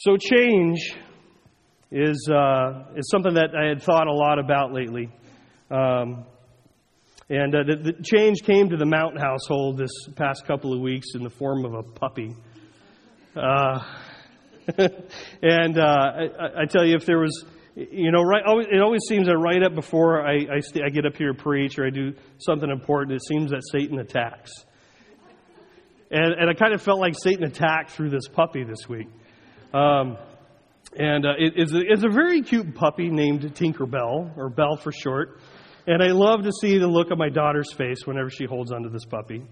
So, change is, uh, is something that I had thought a lot about lately. Um, and uh, the, the, change came to the Mountain household this past couple of weeks in the form of a puppy. Uh, and uh, I, I, tell you, if there was, you know, right, it always seems that right up before I, I, st- I get up here to preach or I do something important, it seems that Satan attacks. And, and I kind of felt like Satan attacked through this puppy this week. Um, and uh, it, it's, a, it's a very cute puppy named Tinkerbell, or Bell for short. And I love to see the look of my daughter's face whenever she holds onto this puppy.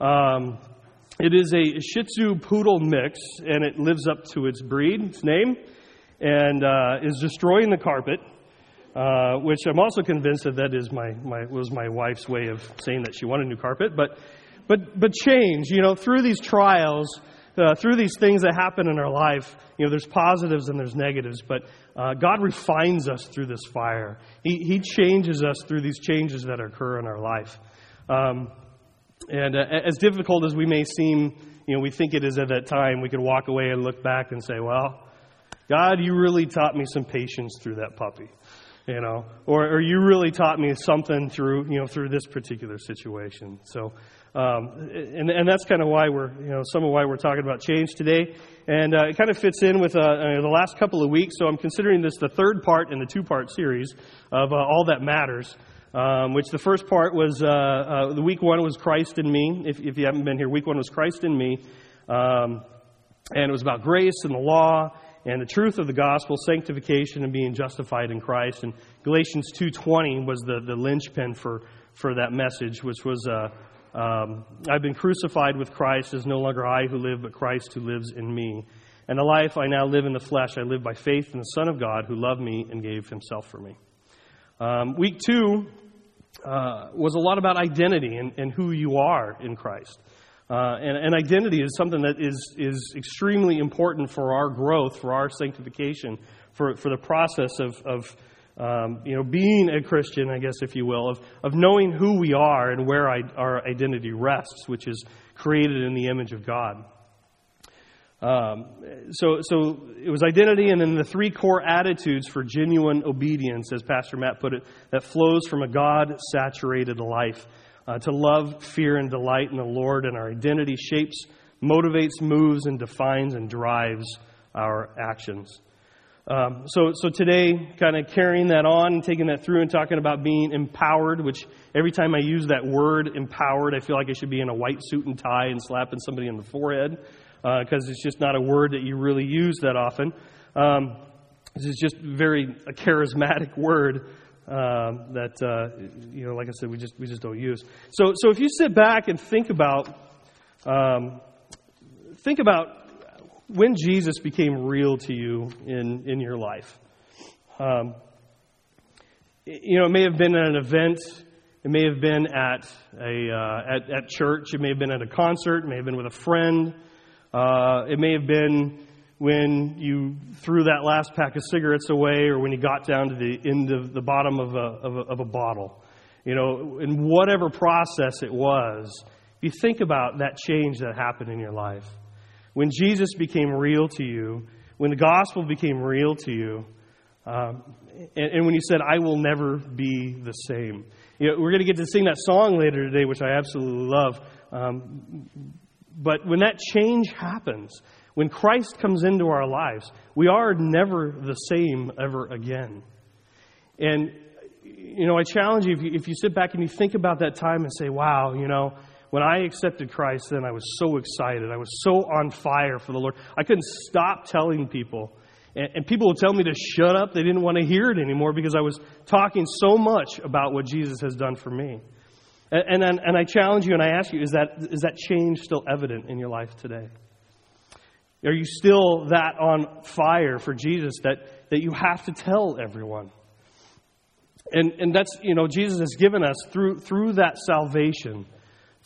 Um, it is a Shih Tzu Poodle mix, and it lives up to its breed, its name, and uh, is destroying the carpet. Uh, which I'm also convinced that that is my, my was my wife's way of saying that she wanted new carpet. But but but change, you know, through these trials, uh, through these things that happen in our life, you know, there's positives and there's negatives, but uh, God refines us through this fire. He, he changes us through these changes that occur in our life. Um, and uh, as difficult as we may seem, you know, we think it is at that time, we could walk away and look back and say, well, God, you really taught me some patience through that puppy, you know, or, or you really taught me something through, you know, through this particular situation. So, um, and, and that's kind of why we're, you know, some of why we're talking about change today. And uh, it kind of fits in with uh, the last couple of weeks. So I'm considering this the third part in the two part series of uh, All That Matters, um, which the first part was uh, uh, the week one was Christ in me. If, if, you haven't been here, week one was Christ in me. Um, and it was about grace and the law and the truth of the gospel, sanctification and being justified in Christ. And Galatians 2.20 was the, the linchpin for, for that message, which was um, I've been crucified with Christ. It is no longer I who live, but Christ who lives in me. And the life I now live in the flesh, I live by faith in the Son of God who loved me and gave himself for me. Um, week two uh, was a lot about identity and, and, who you are in Christ. Uh, and, and, identity is something that is, is extremely important for our growth, for our sanctification, for, for the process of, of um, you know, being a Christian, I guess, if you will, of, of knowing who we are and where I, our identity rests, which is created in the image of God. Um, so, so it was identity, and then the three core attitudes for genuine obedience, as Pastor Matt put it, that flows from a God saturated life. Uh, to love, fear, and delight in the Lord, and our identity shapes, motivates, moves, and defines and drives our actions. Um, so, so today, kind of carrying that on taking that through and talking about being empowered, which every time I use that word empowered, I feel like I should be in a white suit and tie and slapping somebody in the forehead because uh, it's just not a word that you really use that often. Um, this is just very a charismatic word uh, that uh, you know, like I said, we just we just don't use. So, so if you sit back and think about um, think about when Jesus became real to you in, in your life. Um, you know, it may have been at an event, it may have been at, a, uh, at, at church, it may have been at a concert, it may have been with a friend, uh, it may have been when you threw that last pack of cigarettes away or when you got down to the end of the bottom of a, of a, of a bottle. You know, in whatever process it was, if you think about that change that happened in your life when Jesus became real to you, when the gospel became real to you, um, and, and, when you said, I will never be the same. You know, we're going to get to sing that song later today, which I absolutely love. Um, but when that change happens, when Christ comes into our lives, we are never the same ever again. And, you know, I challenge you if, you, if you sit back and you think about that time and say, wow, you know, when I accepted Christ, then I was so excited. I was so on fire for the Lord. I couldn't stop telling people. And, and people would tell me to shut up. They didn't want to hear it anymore because I was talking so much about what Jesus has done for me. And, and, and I challenge you and I ask you is that, is that change still evident in your life today? Are you still that on fire for Jesus that, that you have to tell everyone? And, and that's, you know, Jesus has given us through, through that salvation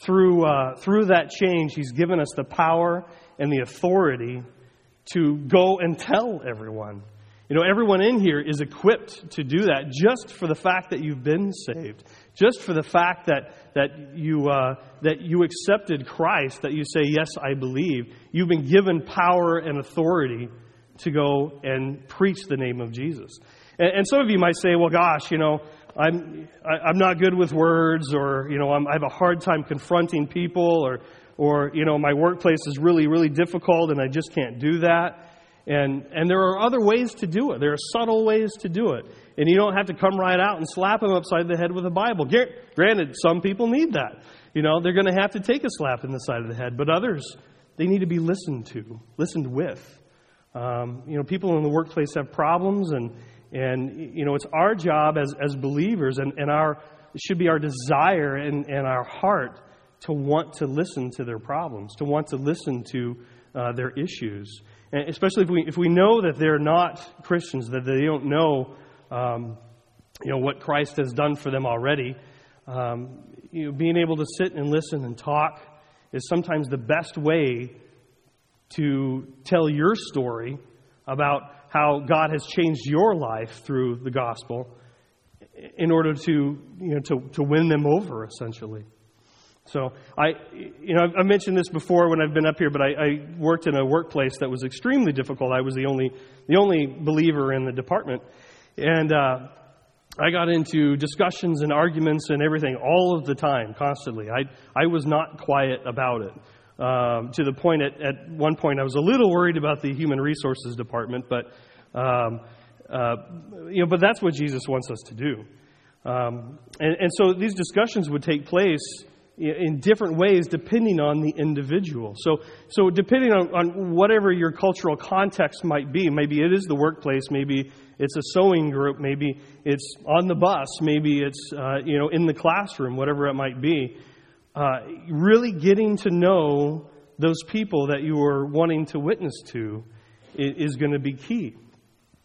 through, uh, through that change, He's given us the power and the authority to go and tell everyone. You know, everyone in here is equipped to do that just for the fact that you've been saved, just for the fact that, that, you, uh, that you accepted Christ, that you say, Yes, I believe. You've been given power and authority to go and preach the name of Jesus. And, and some of you might say, well, gosh, you know, I'm, I, I'm not good with words, or, you know, I'm, I have a hard time confronting people, or, or, you know, my workplace is really, really difficult and I just can't do that. And, and there are other ways to do it. There are subtle ways to do it. And you don't have to come right out and slap them upside the head with a Bible. Granted, some people need that. You know, they're going to have to take a slap in the side of the head. But others, they need to be listened to, listened with. Um, you know, people in the workplace have problems, and, and you know, it's our job as, as believers, and, and our, it should be our desire and, and our heart to want to listen to their problems, to want to listen to uh, their issues. And especially if we, if we know that they're not Christians, that they don't know, um, you know, what Christ has done for them already, um, you know, being able to sit and listen and talk is sometimes the best way to tell your story about how God has changed your life through the gospel in order to, you know, to, to win them over, essentially. So I, you know, I've mentioned this before when I've been up here, but I, I, worked in a workplace that was extremely difficult. I was the only, the only believer in the department, and uh, I got into discussions and arguments and everything all of the time, constantly. I, I was not quiet about it. Um, to the point at, at one point I was a little worried about the human resources department, but um, uh, you know, but that's what Jesus wants us to do. Um, and, and so these discussions would take place in different ways depending on the individual. So, so depending on, on whatever your cultural context might be, maybe it is the workplace, maybe it's a sewing group, maybe it's on the bus, maybe it's uh, you know in the classroom, whatever it might be. Uh, really getting to know those people that you are wanting to witness to is, is going to be key,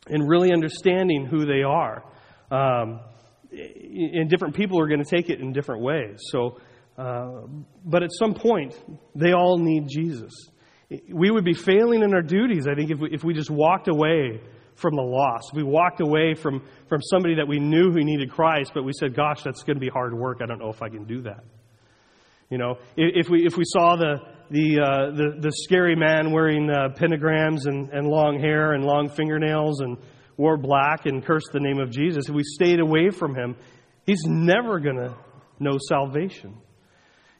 and really understanding who they are. Um, and different people are going to take it in different ways. So uh, but at some point, they all need Jesus. We would be failing in our duties, I think, if we, if we just walked away from the lost. If we walked away from, from somebody that we knew who needed Christ, but we said, gosh, that's going to be hard work. I don't know if I can do that. You know, if we, if we saw the, the, uh, the, the, scary man wearing uh, pentagrams and, and long hair and long fingernails and wore black and cursed the name of Jesus, if we stayed away from him, he's never going to know salvation.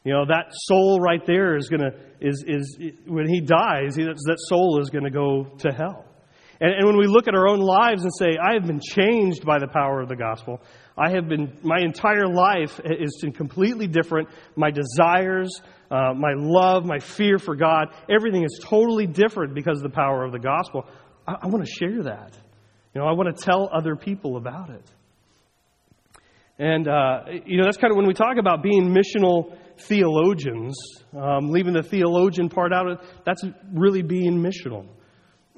You know, that soul right there is going to, is, is, when he dies, that soul is going to go to hell. And, and when we look at our own lives and say, I have been changed by the power of the gospel, I have been, my entire life is completely different. My desires, uh, my love, my fear for God, everything is totally different because of the power of the gospel. I, I want to share that. You know, I want to tell other people about it. And, uh, you know, that's kind of when we talk about being missional theologians, um, leaving the theologian part out, that's really being missional.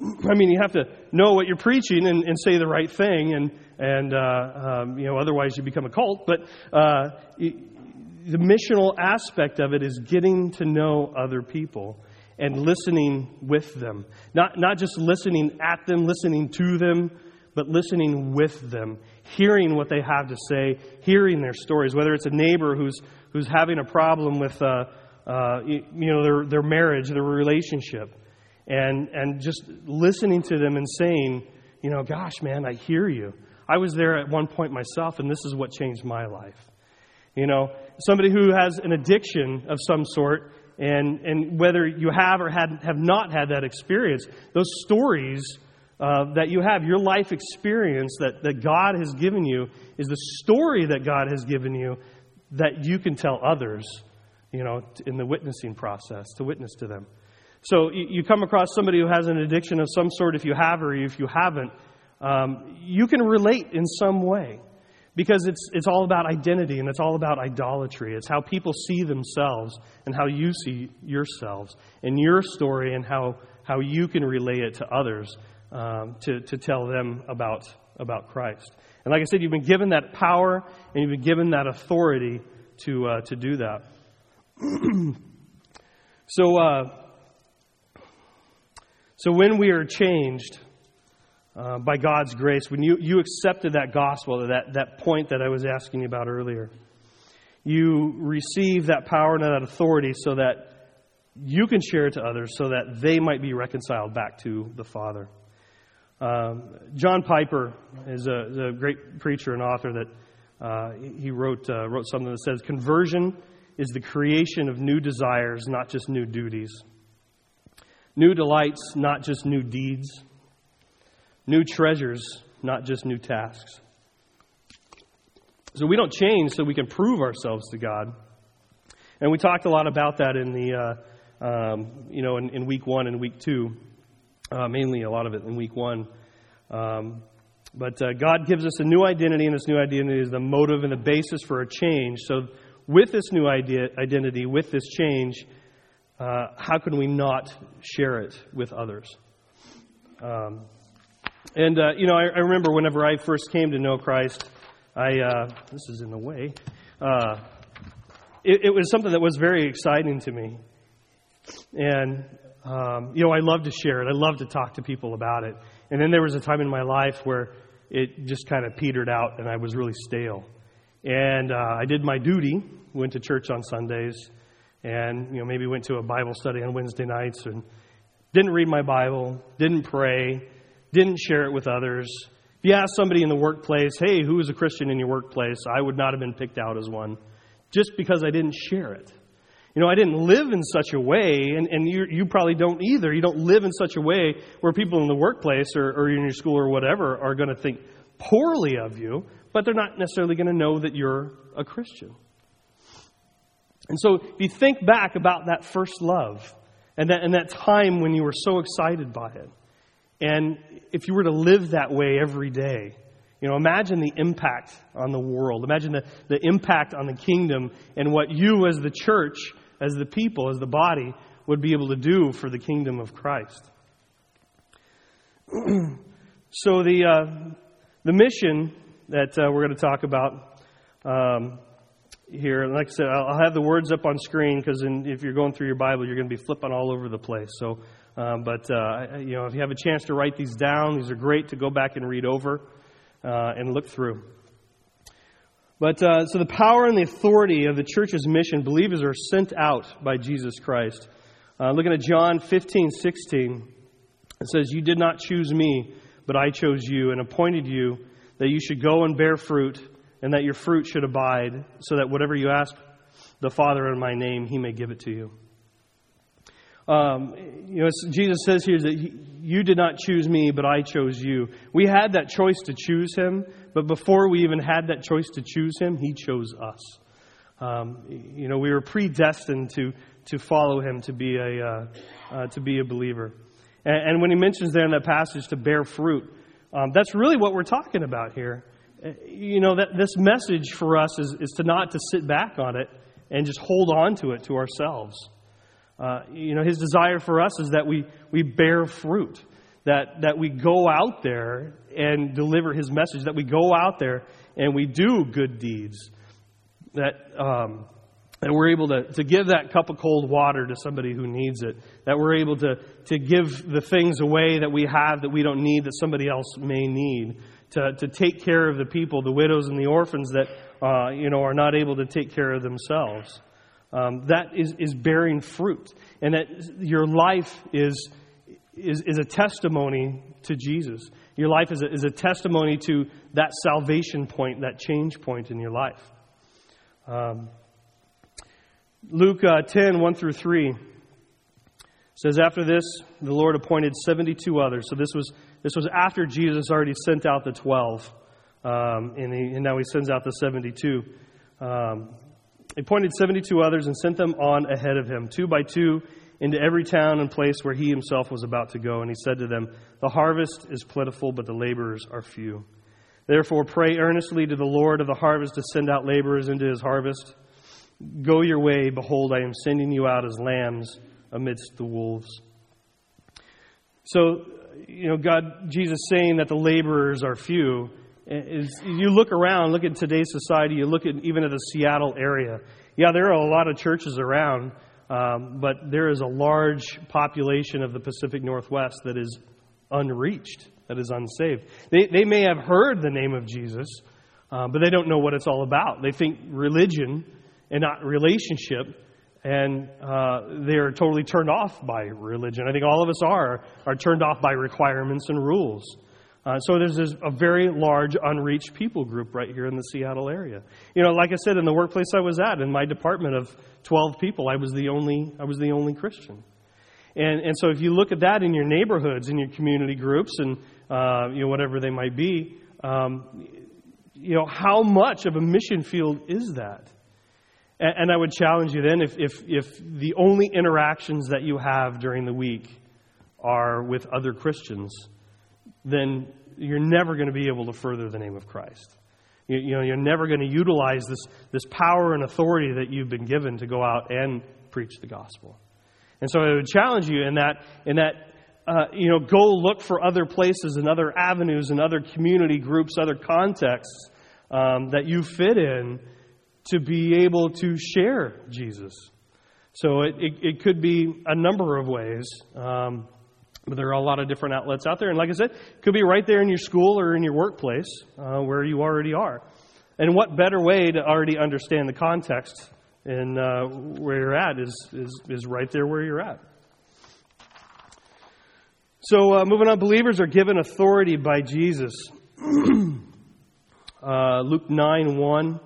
I mean, you have to know what you're preaching and, and say the right thing, and, and uh, um, you know, otherwise you become a cult. But uh, the missional aspect of it is getting to know other people and listening with them. Not, not just listening at them, listening to them, but listening with them, hearing what they have to say, hearing their stories, whether it's a neighbor who's who's having a problem with, uh, uh, you know, their, their marriage, their relationship, and, and just listening to them and saying, you know, gosh, man, I hear you. I was there at one point myself, and this is what changed my life. You know, somebody who has an addiction of some sort, and, and whether you have or had, have not had that experience, those stories uh, that you have, your life experience that, that God has given you, is the story that God has given you that you can tell others, you know, in the witnessing process, to witness to them. So you come across somebody who has an addiction of some sort, if you have or if you haven't, um, you can relate in some way because it's, it's all about identity and it's all about idolatry. It's how people see themselves and how you see yourselves and your story and how, how you can relay it to others um, to, to tell them about, about Christ. And like I said, you've been given that power and you've been given that authority to, uh, to do that. so, uh, so when we are changed uh, by God's grace, when you, you accepted that gospel, that, that point that I was asking you about earlier, you receive that power and that authority so that you can share it to others so that they might be reconciled back to the Father. Um, John Piper is a, is a, great preacher and author that uh, he wrote, uh, wrote something that says, Conversion is the creation of new desires, not just new duties. New delights, not just new deeds. New treasures, not just new tasks. So we don't change so we can prove ourselves to God. And we talked a lot about that in the, uh, um, you know, in, in, week one and week two, uh, mainly a lot of it in week one. Um, but uh, God gives us a new identity, and this new identity is the motive and the basis for a change. So, with this new idea, identity, with this change, uh, how can we not share it with others? Um, and, uh, you know, I, I, remember whenever I first came to know Christ, I, uh, this is in the way, uh, it, it, was something that was very exciting to me. And, um, you know, I love to share it. I love to talk to people about it. And then there was a time in my life where it just kind of petered out and I was really stale. And uh, I did my duty, went to church on Sundays, and you know maybe went to a Bible study on Wednesday nights and didn't read my Bible, didn't pray, didn't share it with others. If you ask somebody in the workplace, hey, who is a Christian in your workplace? I would not have been picked out as one just because I didn't share it. You know, I didn't live in such a way, and, and you, you probably don't either. You don't live in such a way where people in the workplace or, or in your school or whatever are going to think poorly of you, but they're not necessarily going to know that you're a Christian. And so, if you think back about that first love and that, and that time when you were so excited by it, and if you were to live that way every day, you know, imagine the impact on the world. Imagine the, the impact on the kingdom and what you as the church, as the people, as the body, would be able to do for the kingdom of Christ. so the, uh, the mission that uh, we're going to talk about um, here. Like I said, I'll have the words up on screen because if you're going through your Bible, you're going to be flipping all over the place. So, um, but uh, you know, if you have a chance to write these down, these are great to go back and read over uh, and look through. But uh, so the power and the authority of the church's mission, believers are sent out by Jesus Christ. Uh, looking at John 15, 16, it says, "You did not choose me, but I chose you and appointed you that you should go and bear fruit." and that your fruit should abide, so that whatever you ask the Father in my name, he may give it to you. Um, you know, Jesus says here that he, you did not choose me, but I chose you. We had that choice to choose him, but before we even had that choice to choose him, he chose us. Um, you know, we were predestined to to follow him, to be a uh, uh, to be a believer. And, and, when he mentions there in that passage to bear fruit, um, that's really what we're talking about here you know, that this message for us is, is to not to sit back on it and just hold on to it to ourselves. Uh, you know, his desire for us is that we, we bear fruit, that, that we go out there and deliver his message, that we go out there and we do good deeds, that, um, that we're able to, to give that cup of cold water to somebody who needs it, that we're able to, to give the things away that we have that we don't need that somebody else may need to, to take care of the people, the widows and the orphans that uh, you know are not able to take care of themselves. Um, that is, is bearing fruit, and that your life is, is, is a testimony to Jesus. Your life is a, is a testimony to that salvation point, that change point in your life. Um, Luke uh, 10, 1 through 3 says, After this, the Lord appointed 72 others. So this was this was after Jesus already sent out the 12, um, and, he, and, now he sends out the 72. Um, he appointed 72 others and sent them on ahead of him, two by two, into every town and place where he himself was about to go. And he said to them, The harvest is plentiful, but the laborers are few. Therefore, pray earnestly to the Lord of the harvest to send out laborers into his harvest. Go your way. Behold, I am sending you out as lambs amidst the wolves. So, you know, God, Jesus saying that the laborers are few, is you look around, look at today's society, you look at even at the Seattle area. Yeah, there are a lot of churches around, um, but there is a large population of the Pacific Northwest that is unreached, that is unsaved. They, they may have heard the name of Jesus, uh, but they don't know what it's all about. They think religion and not relationship and uh, they're totally turned off by religion. I think all of us are are turned off by requirements and rules. Uh, so there's this, a very large unreached people group right here in the Seattle area. You know, like I said, in the workplace I was at, in my department of 12 people, I was the only, I was the only Christian. And, and so if you look at that in your neighborhoods, in your community groups, and uh, you know, whatever they might be, um, you know, how much of a mission field is that? And, and I would challenge you then if, if, if the only interactions that you have during the week are with other Christians, then you're never going to be able to further the name of Christ. You, you know, you're never going to utilize this, this power and authority that you've been given to go out and preach the gospel. And so I would challenge you in that, in that uh, you know, go look for other places and other avenues and other community groups, other contexts um, that you fit in to be able to share Jesus. So it, it, it could be a number of ways. Um, but there are a lot of different outlets out there. And like I said, it could be right there in your school or in your workplace uh, where you already are. And what better way to already understand the context and uh, where you're at is, is, is right there where you're at. So, uh, moving on, believers are given authority by Jesus. uh, Luke 9 1.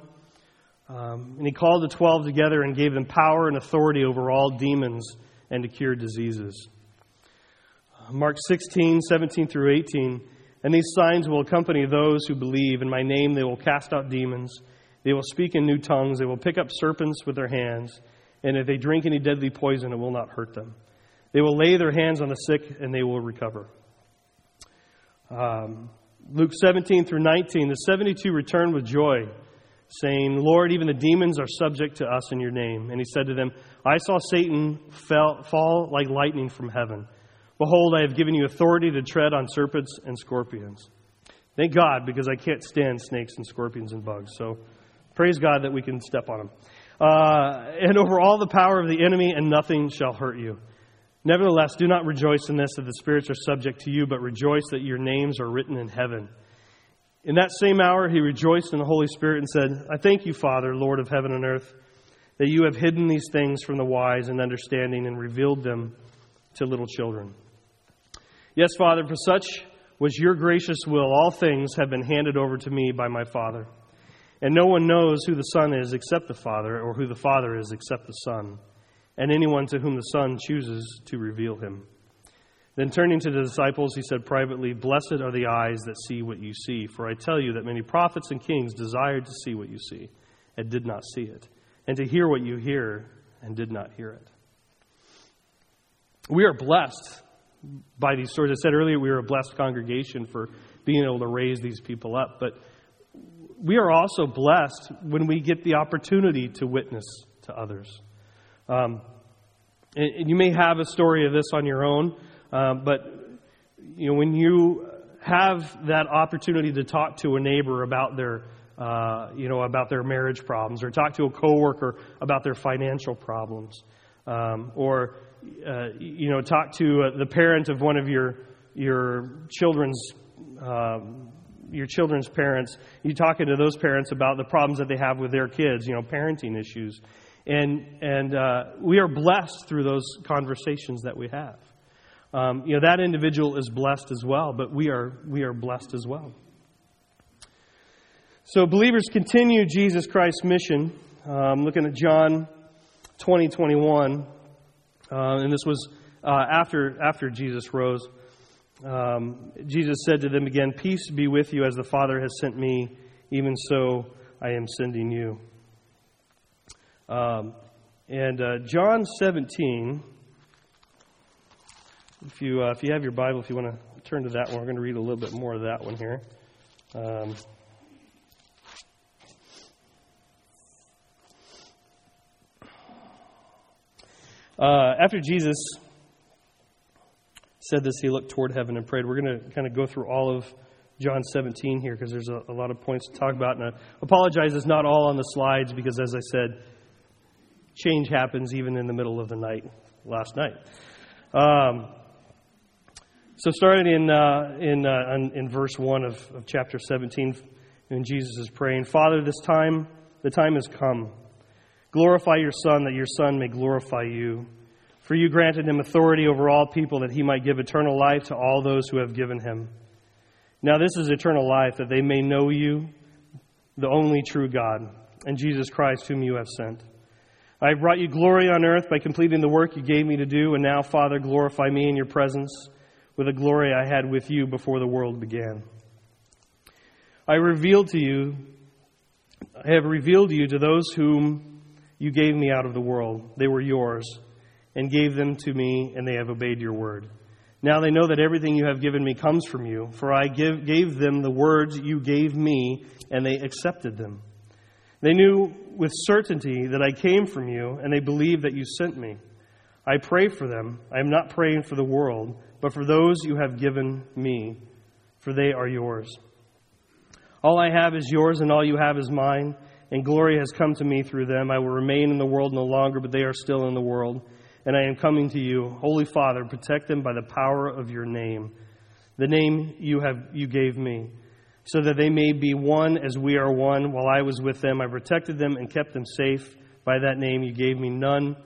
Um, and he called the twelve together and gave them power and authority over all demons and to cure diseases. Mark 16, 17 through 18. And these signs will accompany those who believe. In my name they will cast out demons. They will speak in new tongues. They will pick up serpents with their hands. And if they drink any deadly poison, it will not hurt them. They will lay their hands on the sick and they will recover. Um, Luke 17 through 19, the 72 returned with joy, saying, Lord, even the demons are subject to us in your name. And he said to them, I saw Satan fell, fall like lightning from heaven. Behold, I have given you authority to tread on serpents and scorpions. Thank God, because I can't stand snakes and scorpions and bugs. So praise God that we can step on them. Uh, and over all the power of the enemy, and nothing shall hurt you. Nevertheless, do not rejoice in this that the spirits are subject to you, but rejoice that your names are written in heaven. In that same hour, he rejoiced in the Holy Spirit and said, I thank you, Father, Lord of heaven and earth, that you have hidden these things from the wise and understanding and revealed them to little children. Yes, Father, for such was your gracious will. All things have been handed over to me by my Father. And no one knows who the Son is except the Father, or who the Father is except the Son and anyone to whom the Son chooses to reveal him. Then turning to the disciples, he said privately, Blessed are the eyes that see what you see, for I tell you that many prophets and kings desired to see what you see and did not see it, and to hear what you hear and did not hear it. We are blessed by these stories. I said earlier we are a blessed congregation for being able to raise these people up, but we are also blessed when we get the opportunity to witness to others. Um, and, and, you may have a story of this on your own, uh, but you know when you have that opportunity to talk to a neighbor about their uh, you know about their marriage problems, or talk to a coworker about their financial problems, um, or uh, you know talk to uh, the parent of one of your your children's um, your children's parents, you talking to those parents about the problems that they have with their kids, you know, parenting issues. And, and uh, we are blessed through those conversations that we have. Um, you know, that individual is blessed as well, but we are, we are blessed as well. So believers continue Jesus Christ's mission. Um, looking at John 20, 21, uh, and this was uh, after, after Jesus rose. Um, Jesus said to them again, Peace be with you as the Father has sent me, even so I am sending you. Um, and uh, John 17, if you, uh, if you have your Bible, if you want to turn to that one, we're going to read a little bit more of that one here. Um, uh, after Jesus said this, he looked toward heaven and prayed. We're going to kind of go through all of John 17 here because there's a, a, lot of points to talk about. And I apologize, it's not all on the slides because, as I said, change happens even in the middle of the night last night. Um, so, starting in, uh, in, uh, in verse 1 of, of chapter 17, when Jesus is praying, Father, this time, the time has come. Glorify your Son, that your Son may glorify you. For you granted him authority over all people, that he might give eternal life to all those who have given him. Now, this is eternal life, that they may know you, the only true God, and Jesus Christ, whom you have sent. I have brought you glory on earth by completing the work you gave me to do, and now, Father, glorify me in your presence with the glory I had with you before the world began. I revealed to you, I have revealed you to those whom you gave me out of the world. They were yours, and gave them to me, and they have obeyed your word. Now they know that everything you have given me comes from you, for I give, gave them the words you gave me, and they accepted them. They knew with certainty that I came from you, and they believed that you sent me. I pray for them. I am not praying for the world, but for those you have given me, for they are yours. All I have is yours, and all you have is mine, and glory has come to me through them. I will remain in the world no longer, but they are still in the world and I am coming to you. Holy Father, protect them by the power of your name, the name you, have, you gave me, so that they may be one as we are one. While I was with them, I protected them and kept them safe by that name you gave me. None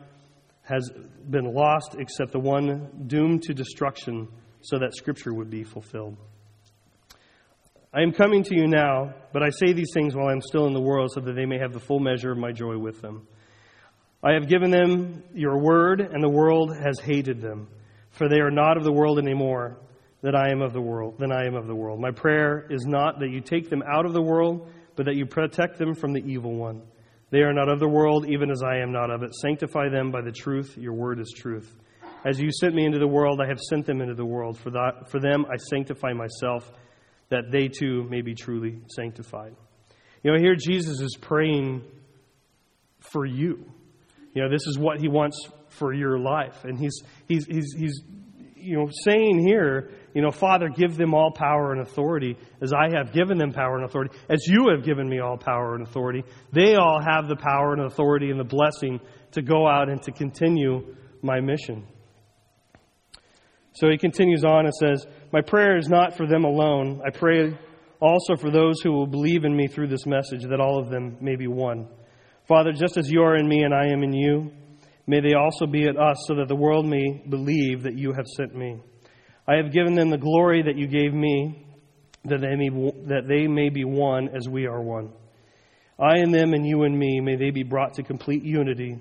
has been lost except the one doomed to destruction, so that Scripture would be fulfilled. I am coming to you now, but I say these things while I am still in the world, so that they may have the full measure of my joy with them. I have given them your word, and the world has hated them, for they are not of the world anymore that I am of the world than I am of the world. My prayer is not that you take them out of the world, but that you protect them from the evil one. They are not of the world, even as I am not of it. Sanctify them by the truth. Your word is truth. As you sent me into the world, I have sent them into the world. For, that, for them I sanctify myself, that they too may be truly sanctified. You know, here Jesus is praying for you. You know, this is what he wants for your life. And he's, he's, he's, he's you know, saying here, you know, Father, give them all power and authority as I have given them power and authority, as you have given me all power and authority. They all have the power and authority and the blessing to go out and to continue my mission. So he continues on and says, My prayer is not for them alone. I pray also for those who will believe in me through this message, that all of them may be one Father, just as you are in me and I am in you, may they also be at us, so that the world may believe that you have sent me. I have given them the glory that you gave me, that they may, that they may be one as we are one. I and them and you and me, may they be brought to complete unity,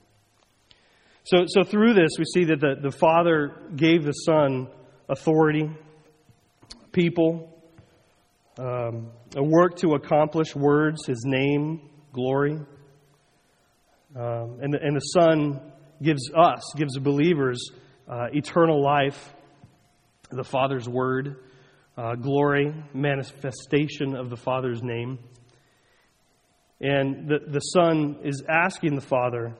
So, so through this, we see that the, the Father gave the Son authority, people, um, a work to accomplish words, his name, glory. Um, and, the, and the Son gives us, gives believers uh, eternal life, the Father's word, uh, glory, manifestation of the Father's name. And the, the Son is asking the Father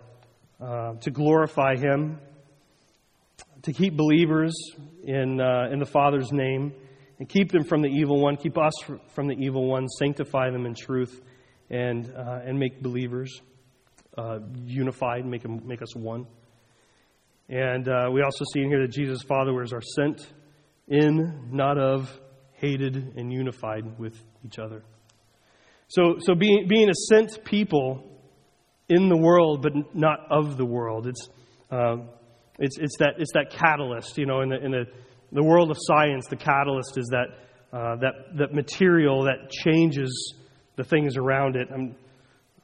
uh, to glorify Him, to keep believers in, uh, in the Father's name and keep them from the evil one. Keep us from the evil one. Sanctify them in truth and, uh, and make believers uh, unified, make, them, make us one. And uh, we also see in here that Jesus' followers are sent in, not of, hated, and unified with each other. So, so being, being a sent people in the world, but not of the world, it's, um, it's, it's, that, it's that catalyst, you know, in the, in the the world of science, the catalyst is that, uh, that, that material that changes the things around it. I'm,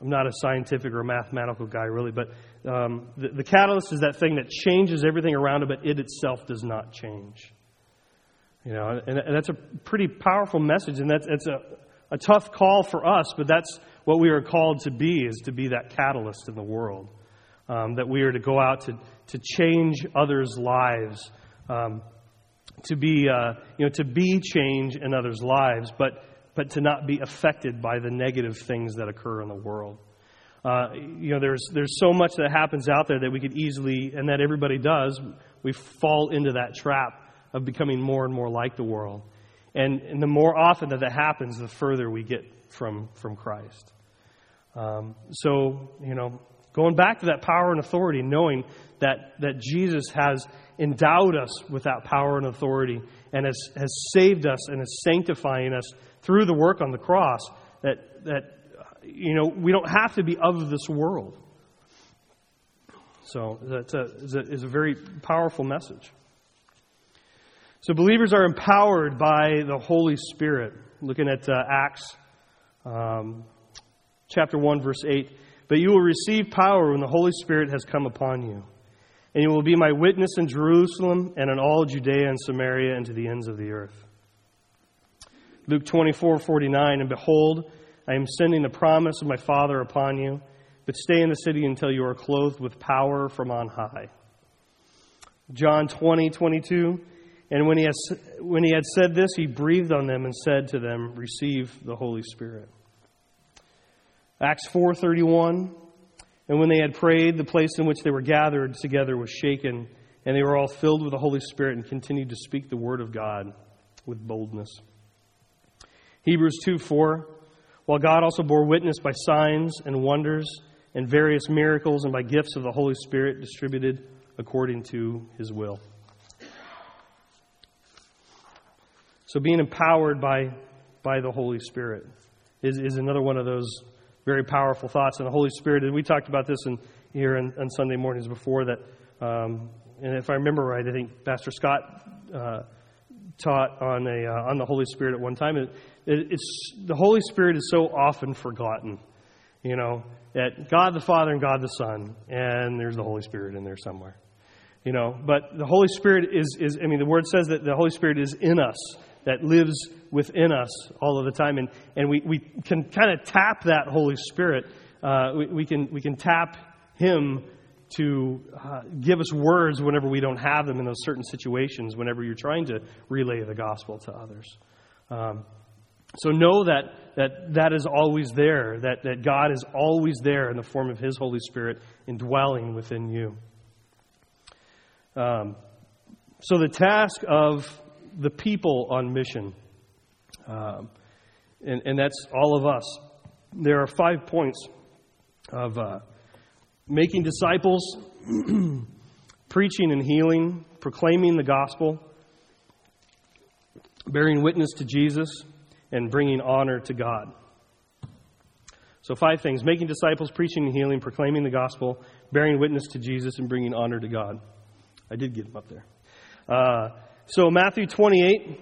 I'm not a scientific or a mathematical guy, really, but um, the, the catalyst is that thing that changes everything around it, but it itself does not change. You know, and, and that's a pretty powerful message, and that's, that's a, a tough call for us, but that's what we are called to be, is to be that catalyst in the world. Um, that we are to go out to, to change others' lives. Um, to be, uh, you know, to be change in others' lives, but, but to not be affected by the negative things that occur in the world. Uh, you know, there's, there's so much that happens out there that we could easily, and that everybody does, we fall into that trap of becoming more and more like the world. And, and the more often that that happens, the further we get from, from Christ. Um, so, you know, going back to that power and authority, knowing that, that Jesus has endowed us with that power and authority and has, has saved us and is sanctifying us through the work on the cross, that, that, you know, we don't have to be of this world. So that's a, is a, is a very powerful message. So believers are empowered by the Holy Spirit. Looking at uh, Acts um, chapter 1, verse 8. But you will receive power when the Holy Spirit has come upon you. And you will be my witness in Jerusalem and in all Judea and Samaria and to the ends of the earth. Luke 24, 49. And behold, I am sending the promise of my Father upon you, but stay in the city until you are clothed with power from on high. John 20, 22. And when he, has, when he had said this, he breathed on them and said to them, Receive the Holy Spirit. Acts 4:31 And when they had prayed the place in which they were gathered together was shaken and they were all filled with the Holy Spirit and continued to speak the word of God with boldness. Hebrews 2:4 While God also bore witness by signs and wonders and various miracles and by gifts of the Holy Spirit distributed according to his will. So being empowered by by the Holy Spirit is, is another one of those very powerful thoughts. And the Holy Spirit, and we talked about this in, here on, on Sunday mornings before that, um, and if I remember right, I think Pastor Scott uh, taught on, a, uh, on the Holy Spirit at one time. It, it, it's, the Holy Spirit is so often forgotten, you know, that God the Father and God the Son, and there's the Holy Spirit in there somewhere. You know, but the Holy Spirit is, is, I mean, the Word says that the Holy Spirit is in us that lives within us all of the time. And, and we, we can kind of tap that Holy Spirit. Uh, we, we, can, we can tap Him to uh, give us words whenever we don't have them in those certain situations, whenever you're trying to relay the gospel to others. Um, so know that, that that is always there, that, that God is always there in the form of His Holy Spirit indwelling within you. Um, so the task of the people on mission. Um, and, and, that's all of us. There are five points of uh, making disciples, preaching and healing, proclaiming the gospel, bearing witness to Jesus, and bringing honor to God. So, five things making disciples, preaching and healing, proclaiming the gospel, bearing witness to Jesus, and bringing honor to God. I did get them up there. Uh, so, Matthew 28,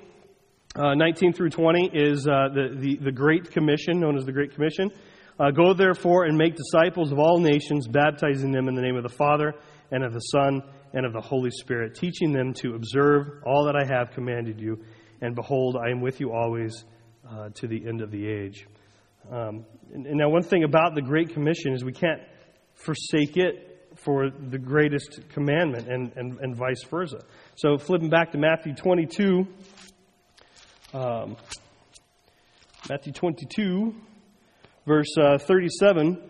uh, 19 through 20 is uh, the, the, the, Great Commission, known as the Great Commission. Uh, Go therefore and make disciples of all nations, baptizing them in the name of the Father, and of the Son, and of the Holy Spirit, teaching them to observe all that I have commanded you. And behold, I am with you always uh, to the end of the age. Um, and, and now, one thing about the Great Commission is we can't forsake it for the greatest commandment and, and, and vice versa. So, flipping back to Matthew 22, um, Matthew 22, verse uh, 37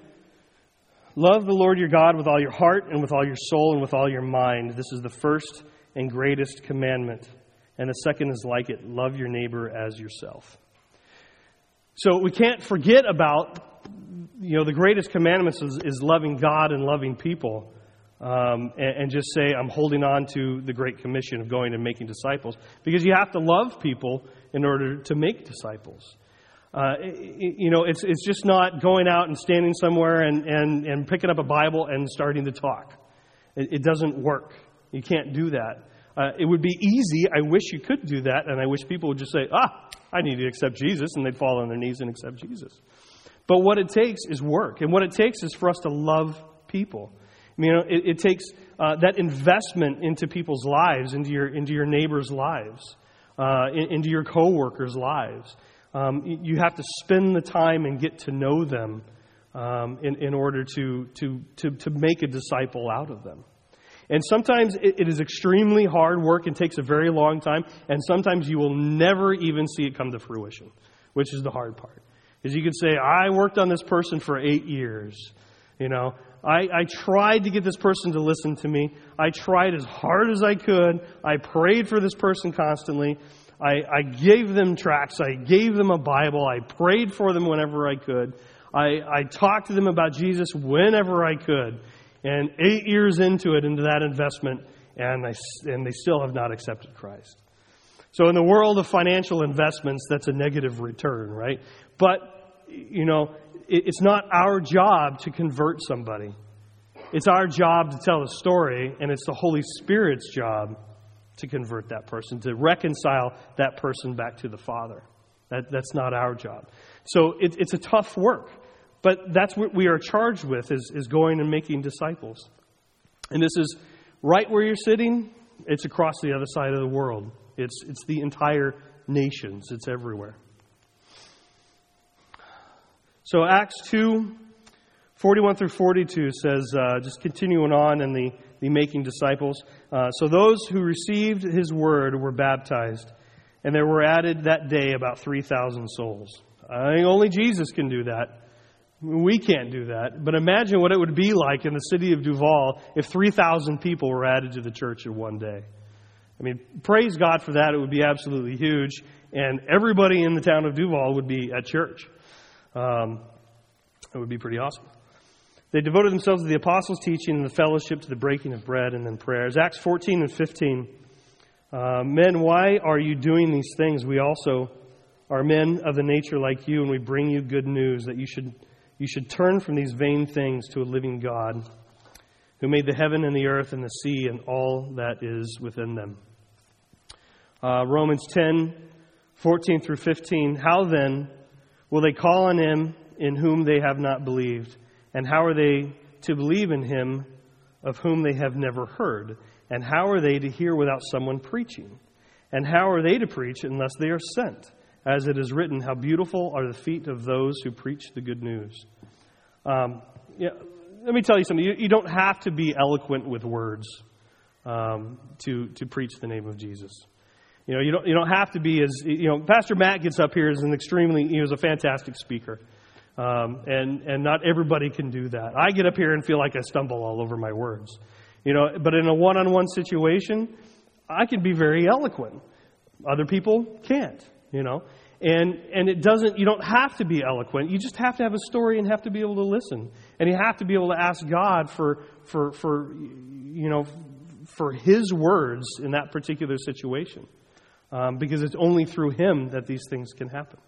Love the Lord your God with all your heart and with all your soul and with all your mind. This is the first and greatest commandment. And the second is like it love your neighbor as yourself. So we can't forget about you know, the greatest commandments is, is loving God and loving people. Um, and, and, just say, I'm holding on to the Great Commission of going and making disciples. Because you have to love people in order to make disciples. Uh, you know, it's, it's just not going out and standing somewhere and, and, and picking up a Bible and starting to talk. It, it doesn't work. You can't do that. Uh, it would be easy. I wish you could do that. And I wish people would just say, ah, I need to accept Jesus. And they'd fall on their knees and accept Jesus. But what it takes is work. And what it takes is for us to love people. I mean, you know, it, it takes uh, that investment into people's lives, into your, into your neighbors' lives, uh, into your coworkers' lives. Um, you have to spend the time and get to know them um, in, in order to, to, to, to make a disciple out of them. And sometimes it, it is extremely hard work and takes a very long time, and sometimes you will never even see it come to fruition, which is the hard part is you could say, I worked on this person for eight years. You know, I, I tried to get this person to listen to me. I tried as hard as I could. I prayed for this person constantly. I, I gave them tracts. I gave them a Bible. I prayed for them whenever I could. I, I talked to them about Jesus whenever I could. And eight years into it, into that investment, and, I, and they still have not accepted Christ. So, in the world of financial investments, that's a negative return, right? But, you know, it's not our job to convert somebody. It's our job to tell the story, and it's the Holy Spirit's job to convert that person, to reconcile that person back to the Father. That, that's not our job. So it, it's a tough work, but that's what we are charged with is, is going and making disciples. And this is right where you're sitting, it's across the other side of the world. It's, it's the entire nations, it's everywhere. So Acts 2, 41 through 42 says, uh, just continuing on in the, the making disciples. Uh, so those who received his word were baptized, and there were added that day about 3,000 souls. I think only Jesus can do that. We can't do that. But imagine what it would be like in the city of Duvall if 3,000 people were added to the church in one day. I mean, praise God for that. It would be absolutely huge. And everybody in the town of Duvall would be at church. Um, it would be pretty awesome. They devoted themselves to the apostles' teaching and the fellowship, to the breaking of bread, and then prayers. Acts 14 and 15. Uh, men, why are you doing these things? We also are men of the nature like you, and we bring you good news that you should, you should turn from these vain things to a living God who made the heaven and the earth and the sea and all that is within them. Uh, Romans 10, 14 through 15. How then will they call on him in whom they have not believed? And how are they to believe in him of whom they have never heard? And how are they to hear without someone preaching? And how are they to preach unless they are sent? As it is written, How beautiful are the feet of those who preach the good news. Um, yeah, let me tell you something. You, you, don't have to be eloquent with words um, to, to preach the name of Jesus. You know, you don't, you don't have to be as, you know, Pastor Matt gets up here as an extremely, he was a fantastic speaker. Um, and, and not everybody can do that. I get up here and feel like I stumble all over my words. You know, but in a one on one situation, I can be very eloquent. Other people can't, you know. And, and it doesn't, you don't have to be eloquent. You just have to have a story and have to be able to listen. And you have to be able to ask God for, for, for you know, for His words in that particular situation. Um, because it's only through Him that these things can happen.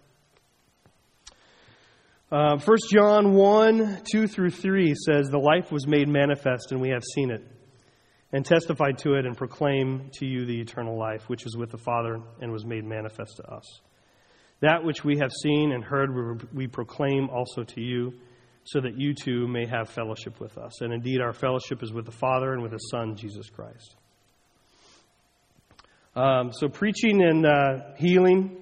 Uh, 1 John 1 2 through 3 says, The life was made manifest, and we have seen it, and testified to it, and proclaim to you the eternal life, which is with the Father and was made manifest to us. That which we have seen and heard, we proclaim also to you, so that you too may have fellowship with us. And indeed, our fellowship is with the Father and with His Son, Jesus Christ. Um, so, preaching and uh, healing,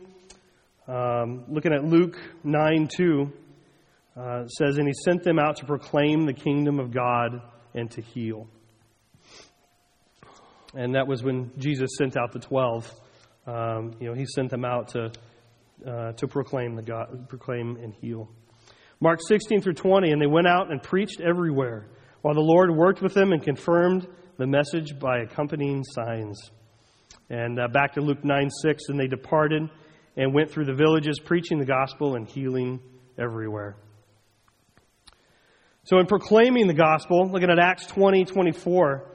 um, looking at Luke 9 2 uh, says, And he sent them out to proclaim the kingdom of God and to heal. And that was when Jesus sent out the 12. Um, you know, he sent them out to, uh, to proclaim, the God, proclaim and heal. Mark 16 through 20, and they went out and preached everywhere, while the Lord worked with them and confirmed the message by accompanying signs. And uh, back to Luke 9 6, and they departed and went through the villages, preaching the gospel and healing everywhere. So, in proclaiming the gospel, looking at Acts 20 24,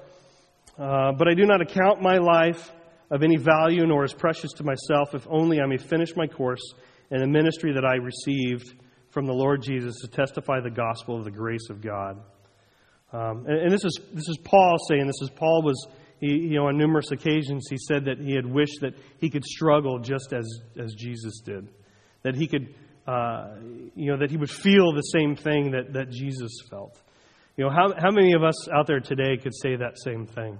uh, but I do not account my life of any value nor as precious to myself, if only I may finish my course in the ministry that I received from the Lord Jesus to testify the gospel of the grace of God. Um, and, and, this is this is Paul saying this is Paul was he, you know on numerous occasions he said that he had wished that he could struggle just as as Jesus did, that he could uh, you know, that he would feel the same thing that, that Jesus felt. You know, how, how many of us out there today could say that same thing?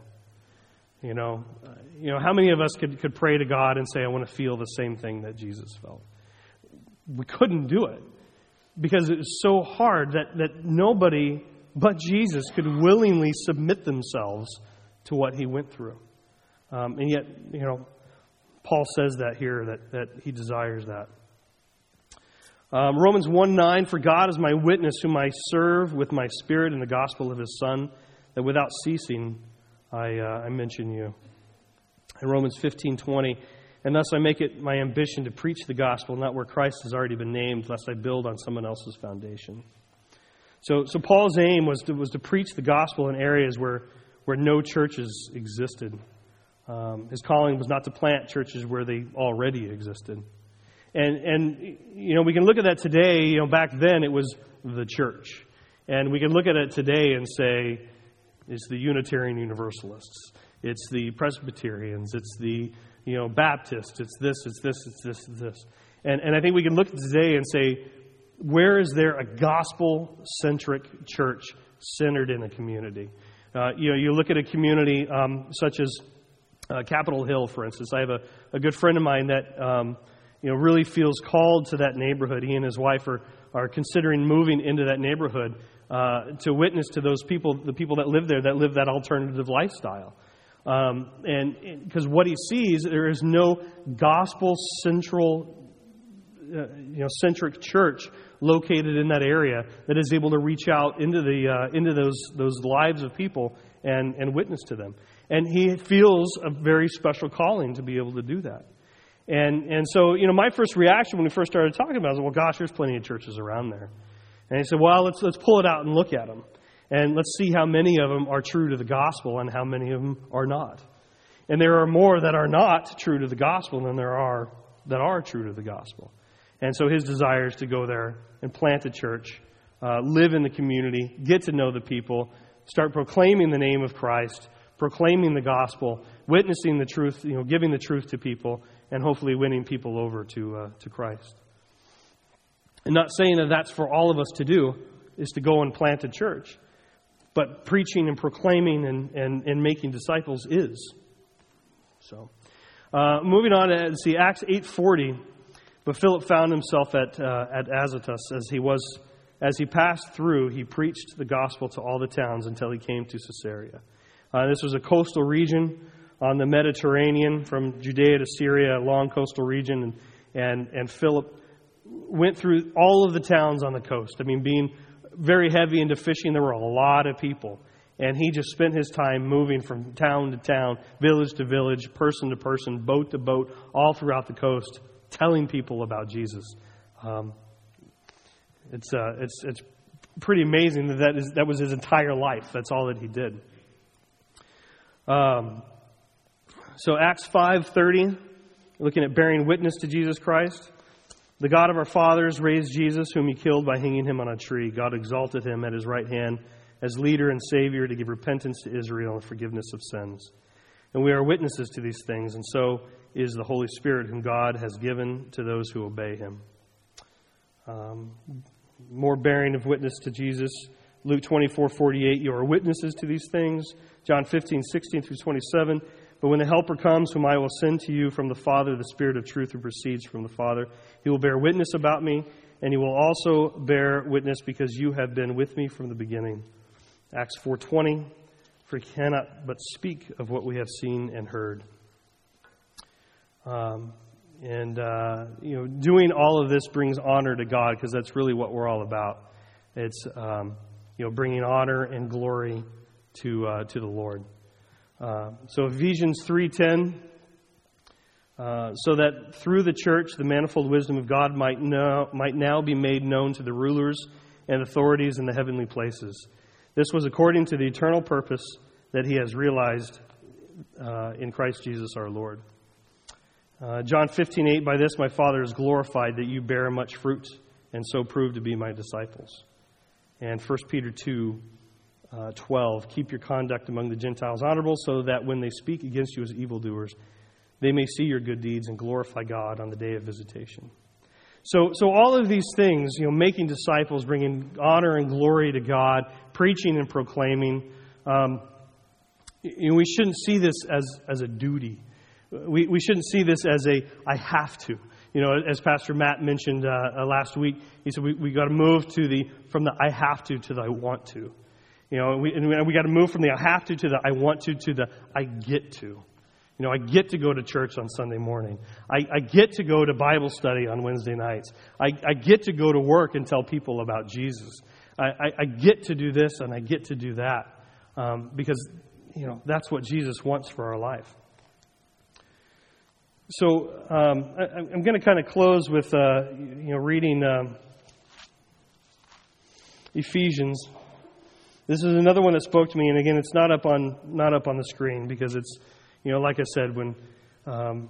You know, you know, how many of us could, could pray to God and say, I want to feel the same thing that Jesus felt? We couldn't do it because it was so hard that, that nobody but Jesus could willingly submit themselves to what he went through. Um, and yet, you know, Paul says that here, that, that he desires that. Um, Romans 1 9, for God is my witness, whom I serve with my spirit in the gospel of his Son, that without ceasing I, uh, I mention you. In Romans 15 20, and thus I make it my ambition to preach the gospel not where Christ has already been named, lest I build on someone else's foundation. So, so Paul's aim was to, was to preach the gospel in areas where, where no churches existed. Um, his calling was not to plant churches where they already existed. And, and, you know, we can look at that today. You know, back then it was the church. And we can look at it today and say, it's the Unitarian Universalists. It's the Presbyterians. It's the, you know, Baptists. It's this, it's this, it's this, it's this. And, and I think we can look at today and say, where is there a gospel centric church centered in a community? Uh, you know, you look at a community um, such as uh, Capitol Hill, for instance. I have a, a good friend of mine that um, you know really feels called to that neighborhood. He and his wife are are considering moving into that neighborhood uh, to witness to those people, the people that live there, that live that alternative lifestyle. Um, and because what he sees, there is no gospel central, uh, you know, centric church located in that area that is able to reach out into the uh, into those those lives of people and and witness to them. And he feels a very special calling to be able to do that. And and so you know, my first reaction when we first started talking about it was, well, gosh, there's plenty of churches around there. And he said, well, let's let's pull it out and look at them, and let's see how many of them are true to the gospel and how many of them are not. And there are more that are not true to the gospel than there are that are true to the gospel. And so his desire is to go there and plant a church, uh, live in the community, get to know the people, start proclaiming the name of Christ, proclaiming the gospel, witnessing the truth, you know, giving the truth to people, and hopefully winning people over to, uh, to Christ. And not saying that that's for all of us to do, is to go and plant a church. But preaching and proclaiming and, and, and making disciples is. So, uh, moving on to see Acts 8:40. But Philip found himself at, uh, at Azotus as he was as he passed through. He preached the gospel to all the towns until he came to Caesarea. Uh, this was a coastal region on the Mediterranean from Judea to Syria, a long coastal region, and and, and Philip went through all of the towns on the coast. I mean, being very heavy into fishing, there were a lot of people. And he just spent his time moving from town to town, village to village, person to person, boat to boat, all throughout the coast, telling people about Jesus. Um, it's, uh, it's, it's pretty amazing that that, is, that was his entire life. That's all that he did. Um, so Acts 5.30, looking at bearing witness to Jesus Christ. The God of our fathers raised Jesus, whom he killed by hanging him on a tree. God exalted him at his right hand as leader and savior to give repentance to Israel and forgiveness of sins. And we are witnesses to these things, and so is the Holy Spirit, whom God has given to those who obey him. Um, more bearing of witness to Jesus. Luke 24, 48, you are witnesses to these things. John 15, 16 through 27, but when the Helper comes, whom I will send to you from the Father, the Spirit of truth who proceeds from the Father, he will bear witness about me, and he will also bear witness because you have been with me from the beginning. Acts 4:20, for he cannot but speak of what we have seen and heard. Um, and uh, you know, doing all of this brings honor to God because that's really what we're all about. It's um, you know bringing honor and glory to uh, to the Lord. Uh, so Ephesians 3:10, uh, so that through the church the manifold wisdom of God might, know, might now be made known to the rulers and authorities in the heavenly places. This was according to the eternal purpose that He has realized uh, in Christ Jesus our Lord. Uh, John 15:8, by this my Father is glorified that you bear much fruit and so prove to be my disciples. And 1 Peter 2 uh, 12, keep your conduct among the Gentiles honorable, so that when they speak against you as evildoers, they may see your good deeds and glorify God on the day of visitation. So, so all of these things, you know, making disciples, bringing honor and glory to God, preaching and proclaiming, um, you know, we shouldn't see this as, as a duty. We, we shouldn't see this as a, I have to. You know, as Pastor Matt mentioned uh, uh last week, he said we, we got to move to the, from the I have to to the I want to. You know, we, and we got to move from the I have to to the I want to to the I get to. You know, I get to go to church on Sunday morning. I, I get to go to Bible study on Wednesday nights. I, I, get to go to work and tell people about Jesus. I, I, I get to do this and I get to do that um, because, you know, that's what Jesus wants for our life. So um, I, am going to kind of close with uh, you know reading um, Ephesians. This is another one that spoke to me, and again, it's not up on not up on the screen because it's you know like I said when um,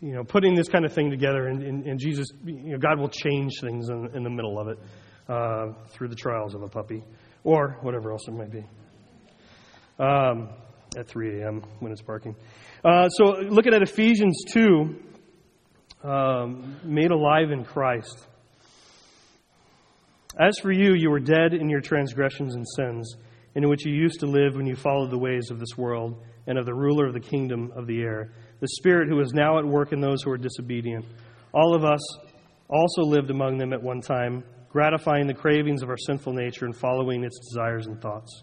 you know putting this kind of thing together, and, and, and Jesus, you know, God will change things in, in the middle of it uh, through the trials of a puppy or whatever else it might be. Um, at 3 a.m. when it's barking. Uh, so, looking at Ephesians 2, um, made alive in Christ. As for you, you were dead in your transgressions and sins, in which you used to live when you followed the ways of this world and of the ruler of the kingdom of the air, the Spirit who is now at work in those who are disobedient. All of us also lived among them at one time, gratifying the cravings of our sinful nature and following its desires and thoughts.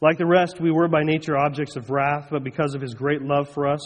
Like the rest, we were by nature objects of wrath, but because of his great love for us,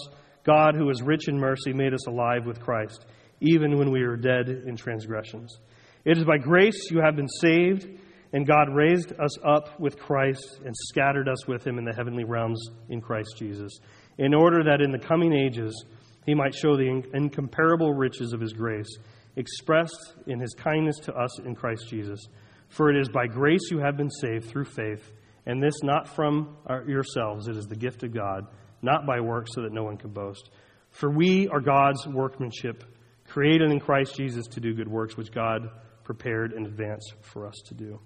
God, who is rich in mercy, made us alive with Christ, even when we were dead in transgressions. It is by grace you have been saved, and God raised us up with Christ and scattered us with him in the heavenly realms in Christ Jesus, in order that in the coming ages he might show the incomparable riches of his grace, expressed in his kindness to us in Christ Jesus. For it is by grace you have been saved through faith and this not from our, yourselves, it is the gift of God, not by works, so that no one can boast. For we are God's workmanship, created in Christ Jesus to do good works, which God prepared in advance for us to do.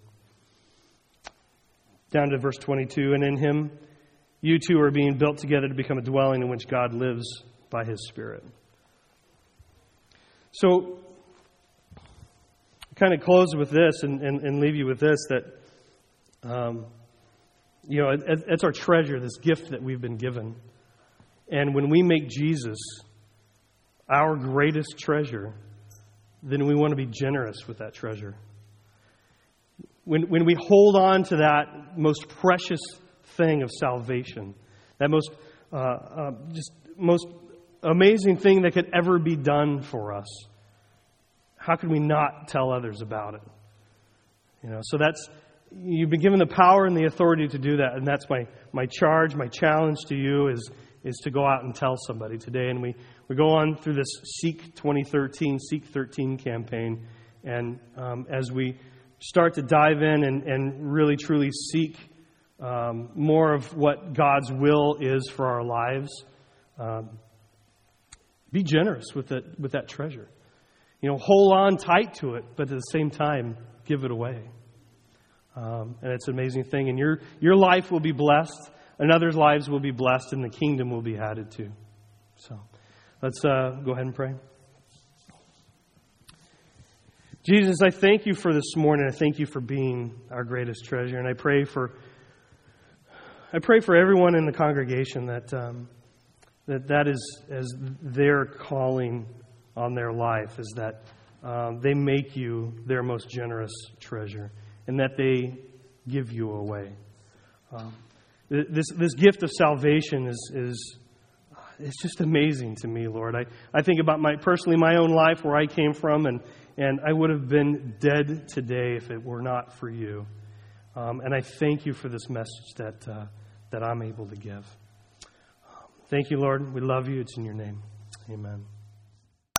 Down to verse 22 And in him, you too are being built together to become a dwelling in which God lives by his Spirit. So, kind of close with this and, and, and leave you with this that um, you know, it's our treasure, this gift that we've been given. And when we make Jesus our greatest treasure, then we want to be generous with that treasure. When, when we hold on to that most precious thing of salvation, that most, uh, uh, just most amazing thing that could ever be done for us, how can we not tell others about it? You know, so that's you've been given the power and the authority to do that. And that's my, my charge, my challenge to you is, is to go out and tell somebody today. And we, we go on through this Seek 2013, Seek 13 campaign. And um, as we start to dive in and, and really truly seek um, more of what God's will is for our lives, um, be generous with, it, with that treasure. You know, hold on tight to it, but at the same time, give it away. Um, and it's an amazing thing. And your, your life will be blessed, and others' lives will be blessed, and the kingdom will be added to. So let's uh, go ahead and pray. Jesus, I thank you for this morning. I thank you for being our greatest treasure. And I pray for I pray for everyone in the congregation that um, that, that is as their calling on their life is that um, they make you their most generous treasure and that they give you away. Um, this, this gift of salvation is, is it's just amazing to me, Lord. I, I think about my personally my own life where I came from, and, and I would have been dead today if it were not for you. Um, and I thank you for this message that, uh, that I'm able to give. Thank you, Lord. We love you. It's in your name. Amen.